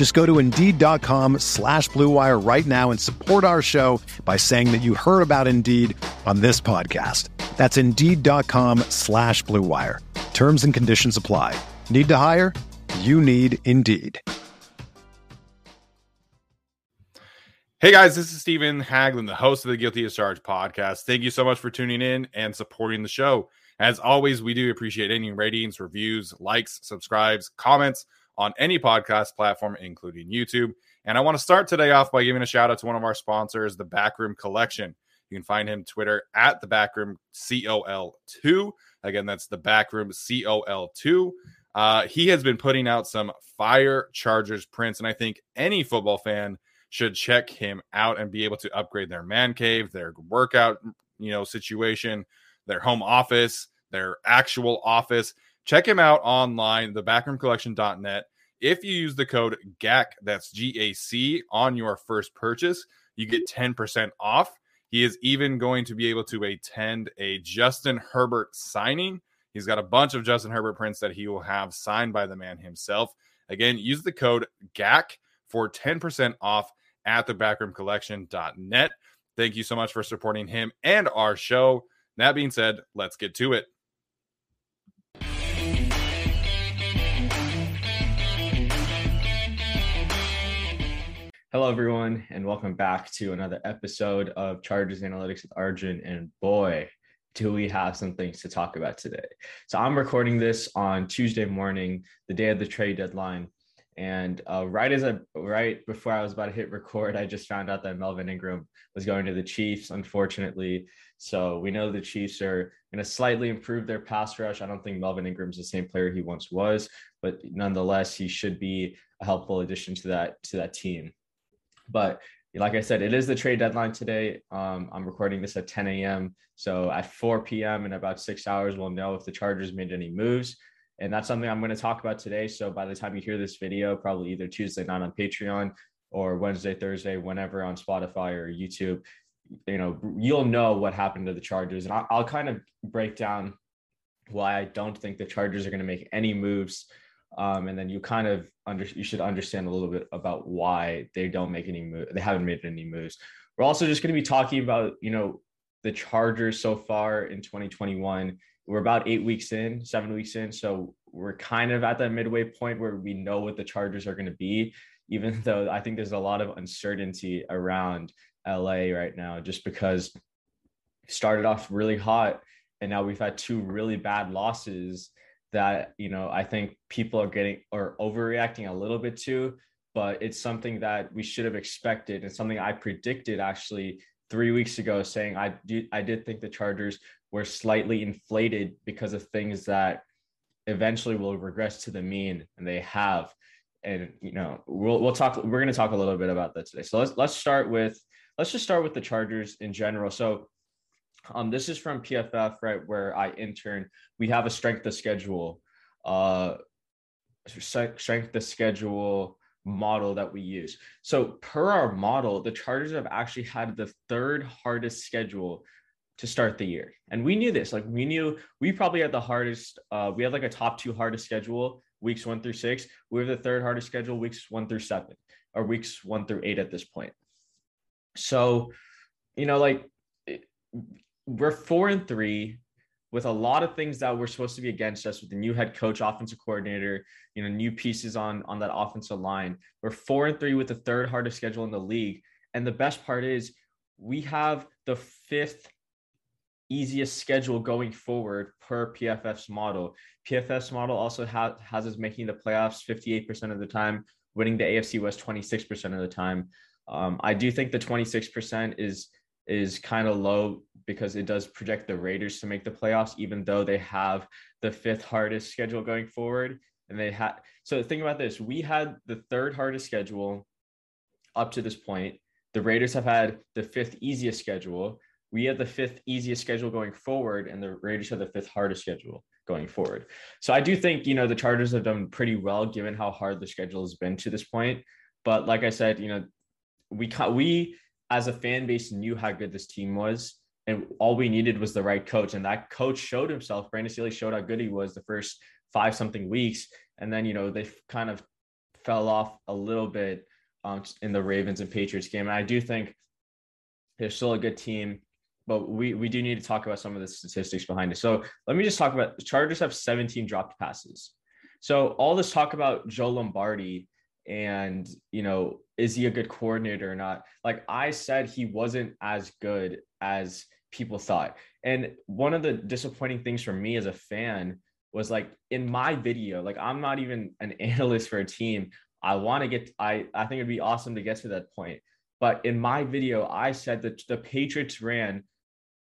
Just go to Indeed.com slash BlueWire right now and support our show by saying that you heard about Indeed on this podcast. That's Indeed.com slash BlueWire. Terms and conditions apply. Need to hire? You need Indeed. Hey guys, this is Stephen Haglin, the host of the Guilty as Charged podcast. Thank you so much for tuning in and supporting the show. As always, we do appreciate any ratings, reviews, likes, subscribes, comments on any podcast platform, including YouTube. And I want to start today off by giving a shout out to one of our sponsors, the Backroom Collection. You can find him Twitter at the Backroom COL2. Again, that's the Backroom COL2. Uh, he has been putting out some fire Chargers prints, and I think any football fan should check him out and be able to upgrade their man cave, their workout, you know, situation, their home office, their actual office. Check him out online, thebackroomcollection.net. If you use the code GAC, that's G A C, on your first purchase, you get 10% off. He is even going to be able to attend a Justin Herbert signing. He's got a bunch of Justin Herbert prints that he will have signed by the man himself. Again, use the code GAC for 10% off at thebackroomcollection.net. Thank you so much for supporting him and our show. That being said, let's get to it. Hello, everyone, and welcome back to another episode of Chargers Analytics with Arjun. And boy, do we have some things to talk about today. So, I'm recording this on Tuesday morning, the day of the trade deadline. And uh, right as I, right before I was about to hit record, I just found out that Melvin Ingram was going to the Chiefs, unfortunately. So we know the Chiefs are going to slightly improve their pass rush. I don't think Melvin Ingram's the same player he once was, but nonetheless, he should be a helpful addition to that to that team. But like I said, it is the trade deadline today. Um, I'm recording this at 10 a.m. So at 4 p.m. in about six hours, we'll know if the Chargers made any moves. And that's something I'm going to talk about today. So by the time you hear this video, probably either Tuesday night on Patreon or Wednesday, Thursday, whenever on Spotify or YouTube, you know, you'll know what happened to the Chargers. And I'll, I'll kind of break down why I don't think the Chargers are going to make any moves um, and then you kind of under you should understand a little bit about why they don't make any move they haven't made any moves. We're also just going to be talking about you know the chargers so far in 2021 we're about eight weeks in seven weeks in so we're kind of at that midway point where we know what the chargers are going to be even though i think there's a lot of uncertainty around la right now just because started off really hot and now we've had two really bad losses that you know I think people are getting or overreacting a little bit to, but it's something that we should have expected and something I predicted actually three weeks ago, saying I did I did think the Chargers were slightly inflated because of things that eventually will regress to the mean, and they have. And you know we'll we'll talk. We're going to talk a little bit about that today. So let's let's start with let's just start with the Chargers in general. So um, this is from PFF, right, where I intern. We have a strength of schedule, uh, strength of schedule model that we use. So per our model, the Chargers have actually had the third hardest schedule to start the year, and we knew this. Like we knew we probably had the hardest. Uh, we had like a top two hardest schedule weeks one through six. We have the third hardest schedule weeks one through seven, or weeks one through eight at this point. So, you know, like we're four and three with a lot of things that were supposed to be against us with the new head coach, offensive coordinator, you know, new pieces on on that offensive line. We're four and three with the third hardest schedule in the league. And the best part is we have the fifth easiest schedule going forward per PFF's model. PFF's model also ha- has us making the playoffs 58% of the time, winning the AFC West 26% of the time. Um, I do think the 26% is is kind of low because it does project the Raiders to make the playoffs, even though they have the fifth hardest schedule going forward. And they had so think about this: we had the third hardest schedule up to this point. The Raiders have had the fifth easiest schedule. We had the fifth easiest schedule going forward, and the Raiders have the fifth hardest schedule going forward. So I do think you know the Chargers have done pretty well given how hard the schedule has been to this point. But like I said, you know, we we as a fan base knew how good this team was, and all we needed was the right coach, and that coach showed himself. Brandon Staley showed how good he was the first five something weeks, and then you know they kind of fell off a little bit um, in the Ravens and Patriots game. And I do think they're still a good team, but we we do need to talk about some of the statistics behind it. So let me just talk about the Chargers have 17 dropped passes. So all this talk about Joe Lombardi and you know is he a good coordinator or not? Like I said, he wasn't as good as people thought. And one of the disappointing things for me as a fan was like in my video, like I'm not even an analyst for a team. I want to get I I think it'd be awesome to get to that point. But in my video, I said that the Patriots ran,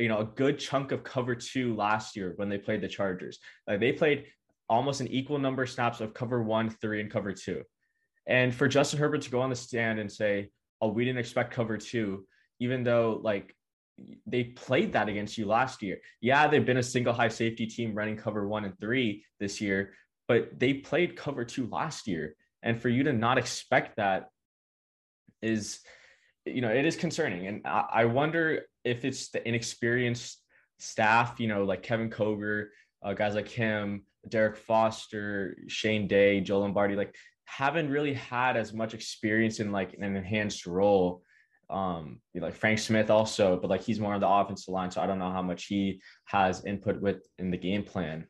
you know, a good chunk of cover two last year when they played the Chargers. Like they played almost an equal number of snaps of cover one, three, and cover two. And for Justin Herbert to go on the stand and say, "Oh, we didn't expect cover two, even though like they played that against you last year. Yeah, they've been a single high safety team running cover one and three this year, but they played cover two last year. And for you to not expect that is, you know, it is concerning. And I, I wonder if it's the inexperienced staff, you know, like Kevin Koger, uh, guys like him, Derek Foster, Shane Day, Joe Lombardi, like haven't really had as much experience in like an enhanced role. Um, you know, like Frank Smith also, but like he's more on the offensive line, so I don't know how much he has input with in the game plan.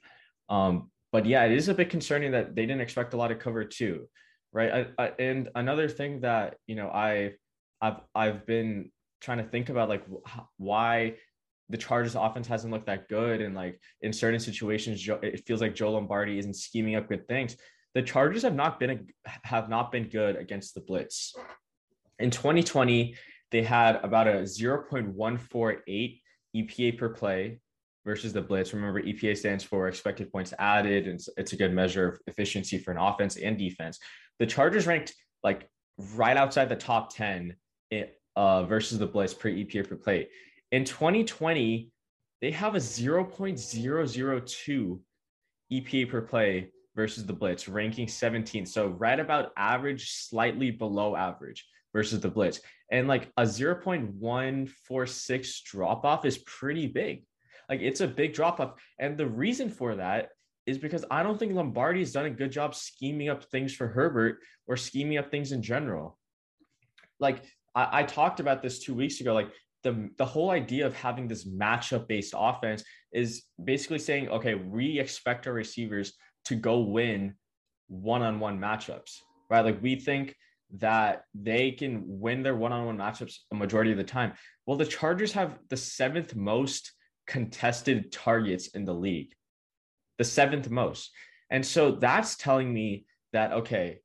Um, but yeah, it is a bit concerning that they didn't expect a lot of cover two, right? I, I, and another thing that you know I I've I've been trying to think about like why the Chargers offense hasn't looked that good, and like in certain situations, it feels like Joe Lombardi isn't scheming up good things. The Chargers have not been have not been good against the blitz. In 2020, they had about a 0.148 EPA per play versus the blitz. Remember, EPA stands for expected points added, and it's a good measure of efficiency for an offense and defense. The Chargers ranked like right outside the top 10 uh, versus the blitz per EPA per play. In 2020, they have a 0.002 EPA per play versus the blitz, ranking 17th. So right about average, slightly below average versus the blitz. And like a 0.146 drop off is pretty big. Like it's a big drop off. And the reason for that is because I don't think Lombardi has done a good job scheming up things for Herbert or scheming up things in general. Like I, I talked about this two weeks ago. Like the, the whole idea of having this matchup based offense is basically saying, okay, we expect our receivers to go win one on one matchups, right? Like we think that they can win their one on one matchups a majority of the time. Well, the Chargers have the seventh most contested targets in the league, the seventh most. And so that's telling me that, okay,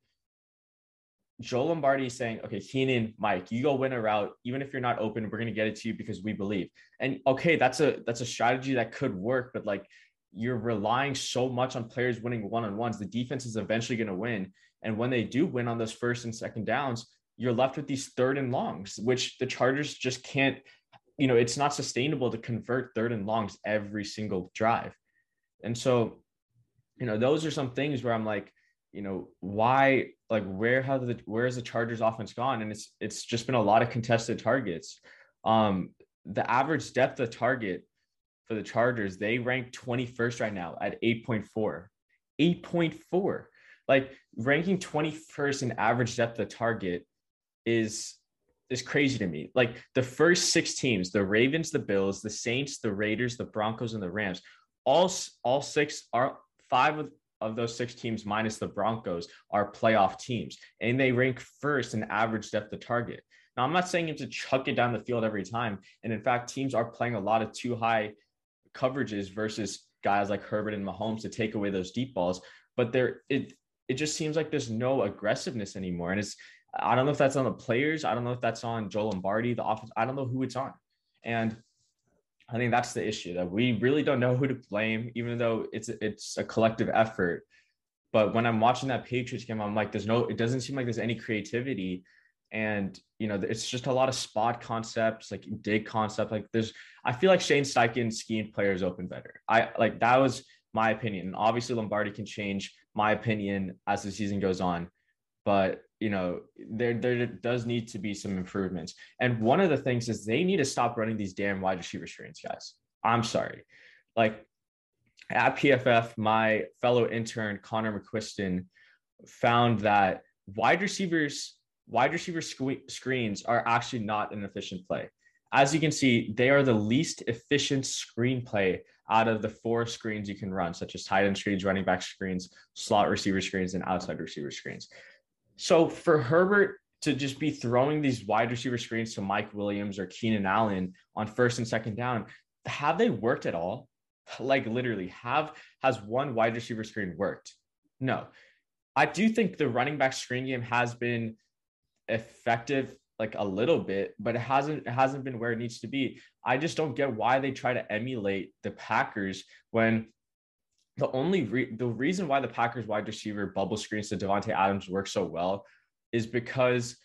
Joe Lombardi is saying, okay, Keenan, Mike, you go win a route. Even if you're not open, we're to get it to you because we believe. And okay, that's a that's a strategy that could work, but like you're relying so much on players winning one-on-ones, the defense is eventually going to win. And when they do win on those first and second downs, you're left with these third and longs, which the Chargers just can't you know, it's not sustainable to convert third and longs every single drive. And so, you know, those are some things where I'm like, you know, why, like, where have the where has the Chargers offense gone? And it's it's just been a lot of contested targets. Um, the average depth of target for the Chargers, they rank 21st right now at 8.4. 8.4. Like ranking 21st in average depth of target is is crazy to me. Like the first six teams, the Ravens, the Bills, the Saints, the Raiders, the Broncos, and the Rams, all all six are five of, of those six teams minus the Broncos are playoff teams, and they rank first in average depth of target. Now, I'm not saying you have to chuck it down the field every time. And in fact, teams are playing a lot of two high coverages versus guys like Herbert and Mahomes to take away those deep balls. But there, it it just seems like there's no aggressiveness anymore, and it's I don't know if that's on the players. I don't know if that's on Joe Lombardi, the offense. I don't know who it's on, and I think that's the issue that we really don't know who to blame, even though it's it's a collective effort. But when I'm watching that Patriots game, I'm like, there's no, it doesn't seem like there's any creativity. And, you know, it's just a lot of spot concepts, like dig concept. Like there's, I feel like Shane Steichen schemed players open better. I like that was my opinion. And obviously Lombardi can change my opinion as the season goes on. But, you know, there, there does need to be some improvements. And one of the things is they need to stop running these damn wide receiver screens, guys. I'm sorry. Like at PFF, my fellow intern Connor McQuiston found that wide receivers wide receiver sque- screens are actually not an efficient play. As you can see, they are the least efficient screen play out of the four screens you can run, such as tight end screens, running back screens, slot receiver screens, and outside receiver screens. So for Herbert to just be throwing these wide receiver screens to Mike Williams or Keenan Allen on first and second down, have they worked at all? like literally have has one wide receiver screen worked no i do think the running back screen game has been effective like a little bit but it hasn't it hasn't been where it needs to be i just don't get why they try to emulate the packers when the only re- the reason why the packers wide receiver bubble screens to Davante Adams work so well is because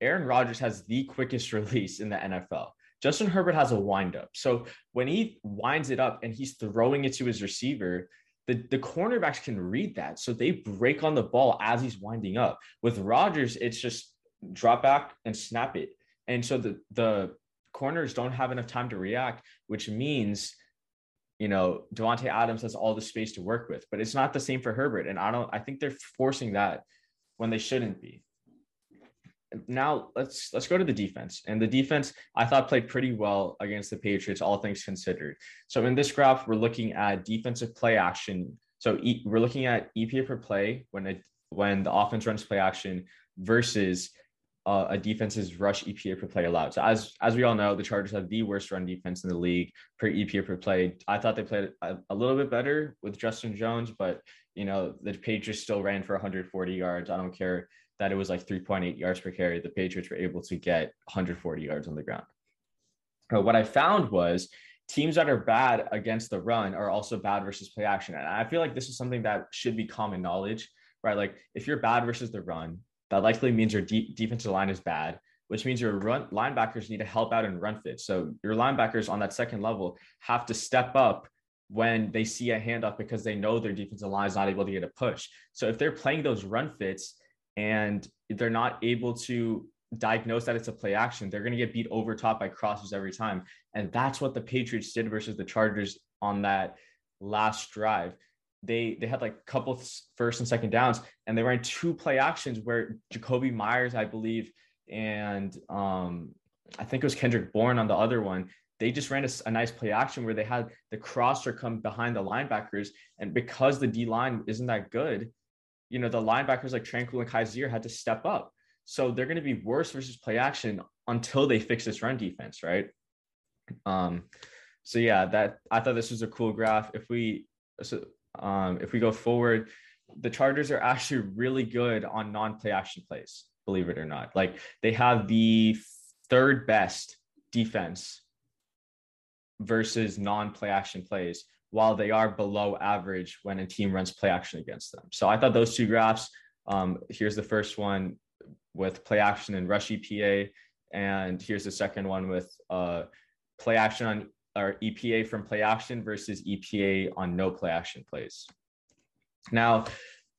Aaron Rodgers has the quickest release in the NFL. Justin Herbert has a windup. So when he winds it up and he's throwing it to his receiver, the, the cornerbacks can read that. So they break on the ball as he's winding up. With Rodgers, it's just drop back and snap it. And so the, the corners don't have enough time to react, which means, you know, Davante Adams has all the space to work with. But it's not the same for Herbert. And I don't, I think they're forcing that when they shouldn't be now let's let's go to the defense. And the defense I thought played pretty well against the Patriots, all things considered. So in this graph, we're looking at defensive play action. So e- we're looking at EPA per play when it when the offense runs play action versus uh, a defense's rush EPA per play allowed. So as as we all know, the Chargers have the worst run defense in the league per EPA per play. I thought they played a, a little bit better with Justin Jones, but you know the Patriots still ran for 140 yards. I don't care that it was like 3.8 yards per carry, the Patriots were able to get 140 yards on the ground. But what I found was teams that are bad against the run are also bad versus play action. And I feel like this is something that should be common knowledge, right? Like if you're bad versus the run, that likely means your de- defensive line is bad, which means your run linebackers need to help out in run fit. So your linebackers on that second level have to step up when they see a handoff because they know their defensive line is not able to get a push. So if they're playing those run fits, and they're not able to diagnose that it's a play action, they're going to get beat over top by crosses every time. And that's what the Patriots did versus the Chargers on that last drive. They they had like a couple first and second downs, and they ran two play actions where Jakobi Meyers, I believe, and um, I think it was Kendrick Bourne on the other one. They just ran a, a nice play action where they had the crosser come behind the linebackers, and because the D line isn't that good, you know, the linebackers like Tranquill and Kyzir had to step up. So they're going to be worse versus play action until they fix this run defense, right? Um, so yeah, that I thought this was a cool graph. If we so um if we go forward, the Chargers are actually really good on non-play action plays, believe it or not. Like they have the third best defense versus non-play action plays while they are below average when a team runs play action against them. So I thought those two graphs, um, here's the first one with play action and rush EPA, and here's the second one with uh, play action on or EPA from play action versus EPA on no play action plays. Now,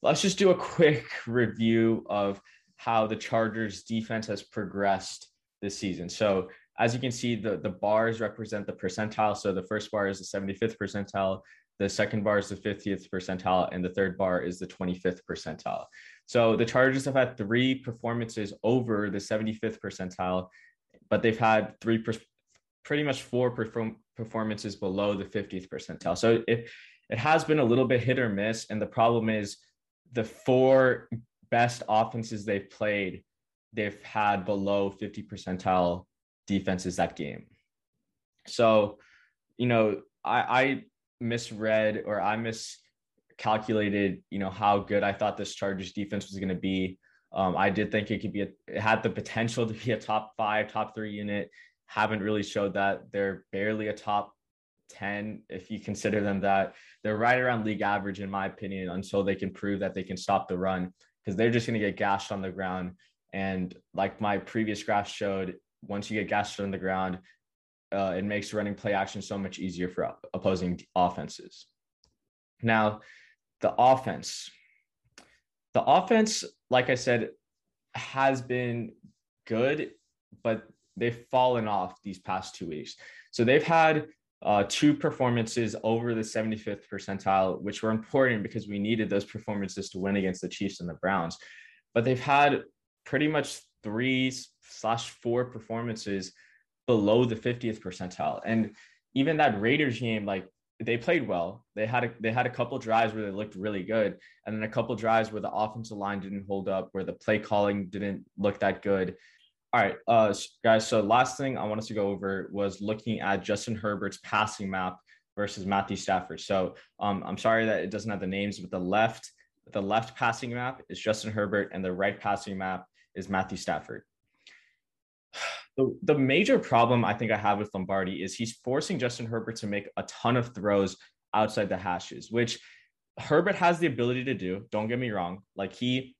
let's just do a quick review of how the Chargers defense has progressed this season. So as you can see, the, the bars represent the percentile. So the first bar is the 75th percentile, the second bar is the 50th percentile, and the third bar is the 25th percentile. So the Chargers have had three performances over the 75th percentile, but they've had three, per, pretty much four perform, performances below the 50th percentile. So it, it has been a little bit hit or miss. And the problem is the four best offenses they've played, they've had below 50 percentile defenses that game. So, you know, I, I misread or I miscalculated, you know, how good I thought this Chargers defense was going to be. Um, I did think it could be, a, it had the potential to be a top five, top three unit. Haven't really showed that. They're barely a top 10 if you consider them that. They're right around league average, in my opinion, until they can prove that they can stop the run because they're just going to get gashed on the ground. And like my previous graph showed, once you get gashed on the ground, uh, it makes running play action so much easier for opposing offenses. Now, the offense. The offense, like I said, has been good, but they've fallen off these past two weeks. So they've had uh, two performances over the 75th percentile, which were important because we needed those performances to win against the Chiefs and the Browns. But they've had pretty much three slash four performances below the 50th percentile. And even that Raiders game, like they played well. They had a, they had a couple drives where they looked really good, and then a couple drives where the offensive line didn't hold up, where the play calling didn't look that good. All right, uh, guys. So last thing I wanted to go over was looking at Justin Herbert's passing map versus Matthew Stafford. So um, I'm sorry that it doesn't have the names, but the left the left passing map is Justin Herbert, and the right passing map is Matthew Stafford. The, the major problem I think I have with Lombardi is he's forcing Justin Herbert to make a ton of throws outside the hashes, which Herbert has the ability to do. Don't get me wrong. Like he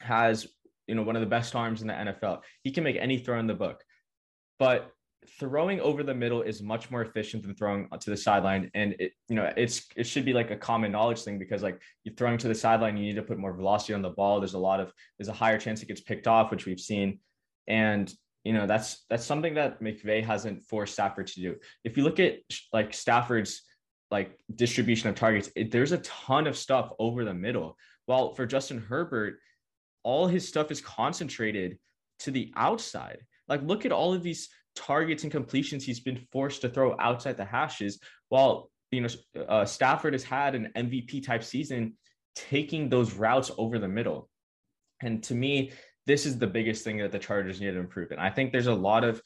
has you know, one of the best arms in the NFL. He can make any throw in the book. But throwing over the middle is much more efficient than throwing to the sideline. And it, you know, it's it should be like a common knowledge thing because like you're throwing to the sideline, you need to put more velocity on the ball. There's a lot of there's a higher chance it gets picked off, which we've seen. And you know, that's that's something that McVay hasn't forced Stafford to do. If you look at like Stafford's like distribution of targets, it, there's a ton of stuff over the middle. While for Justin Herbert, all his stuff is concentrated to the outside. Like, look at all of these targets and completions he's been forced to throw outside the hashes, while you know uh, Stafford has had an MVP type season, taking those routes over the middle. And to me, this is the biggest thing that the Chargers need to improve. And I think there's a lot of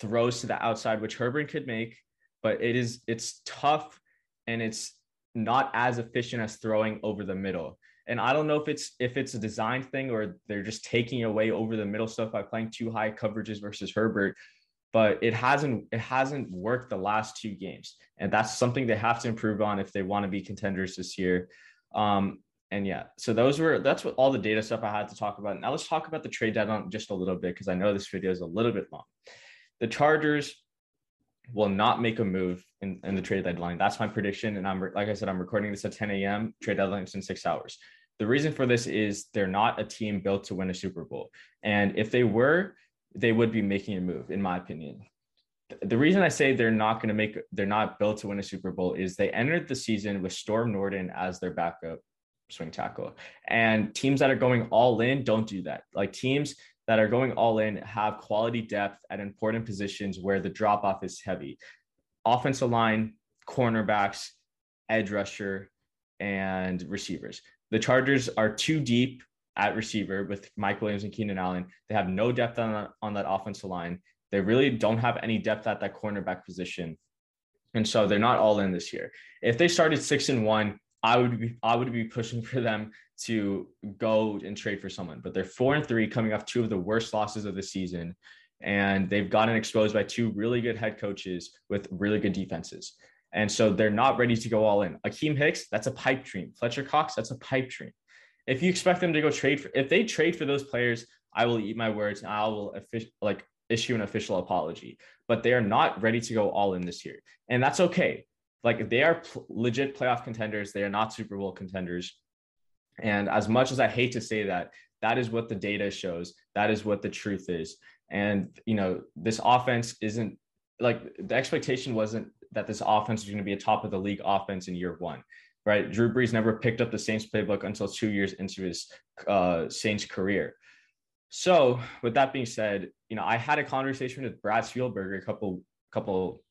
throws to the outside which Herbert could make, but it is it's tough and it's not as efficient as throwing over the middle. And I don't know if it's if it's a design thing or they're just taking away over the middle stuff by playing two high coverages versus Herbert. But it hasn't it hasn't worked the last two games, and that's something they have to improve on if they want to be contenders this year. Um, and yeah, so those were that's what all the data stuff I had to talk about. Now let's talk about the trade deadline just a little bit because I know this video is a little bit long. The Chargers will not make a move in, in the trade deadline. That's my prediction. And I'm like I said, I'm recording this at 10 a.m. Trade deadline is in six hours. The reason for this is they're not a team built to win a Super Bowl. And if they were, they would be making a move, in my opinion. The reason I say they're not going to make, they're not built to win a Super Bowl is they entered the season with Storm Norton as their backup swing tackle. And teams that are going all in don't do that. Like teams that are going all in have quality depth at important positions where the drop off is heavy. Offensive line, cornerbacks, edge rusher, and receivers. The Chargers are too deep at receiver with Mike Williams and Keenan Allen. They have no depth on on that offensive line. They really don't have any depth at that cornerback position. And so they're not all in this year. If they started six and one, I would be I would be pushing for them to go and trade for someone. But they're four and three, coming off two of the worst losses of the season, and they've gotten exposed by two really good head coaches with really good defenses. And so they're not ready to go all in. Akiem Hicks, that's a pipe dream. Fletcher Cox, that's a pipe dream. If you expect them to go trade for, if they trade for those players, I will eat my words and I will like issue an official apology. But they are not ready to go all in this year, and that's okay. Like they are pl- legit playoff contenders. They are not Super Bowl contenders. And as much as I hate to say that, that is what the data shows. That is what the truth is. And you know, this offense isn't like the expectation wasn't that this offense is going to be a top of the league offense in year one, right? Drew Brees never picked up the Saints playbook until two years into his uh, Saints career. So, with that being said, you know, I had a conversation with Brad Spielberger a couple couple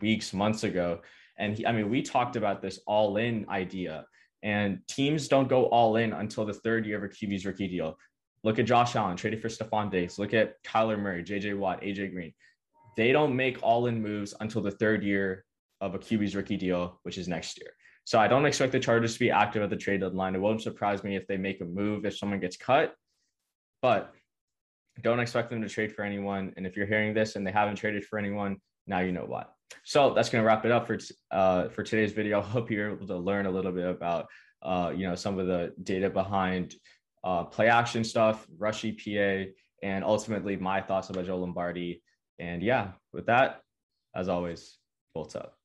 weeks, months ago, and he, I mean, we talked about this all-in idea. And teams don't go all in until the third year of a QB's rookie deal. Look at Josh Allen, traded for Stefon Diggs. Look at Kyler Murray, JJ Watt, AJ Green they don't make all in moves until the third year of a QB's rookie deal, which is next year. So I don't expect the Chargers to be active at the trade deadline. It won't surprise me if they make a move if someone gets cut, but don't expect them to trade for anyone. And if you're hearing this and they haven't traded for anyone, now you know why. So that's going to wrap it up for uh, for today's video. I hope you're able to learn a little bit about uh, you know some of the data behind uh, play action stuff, rush EPA, and ultimately my thoughts about Joe Lombardi. And yeah, with that, as always, bolts up.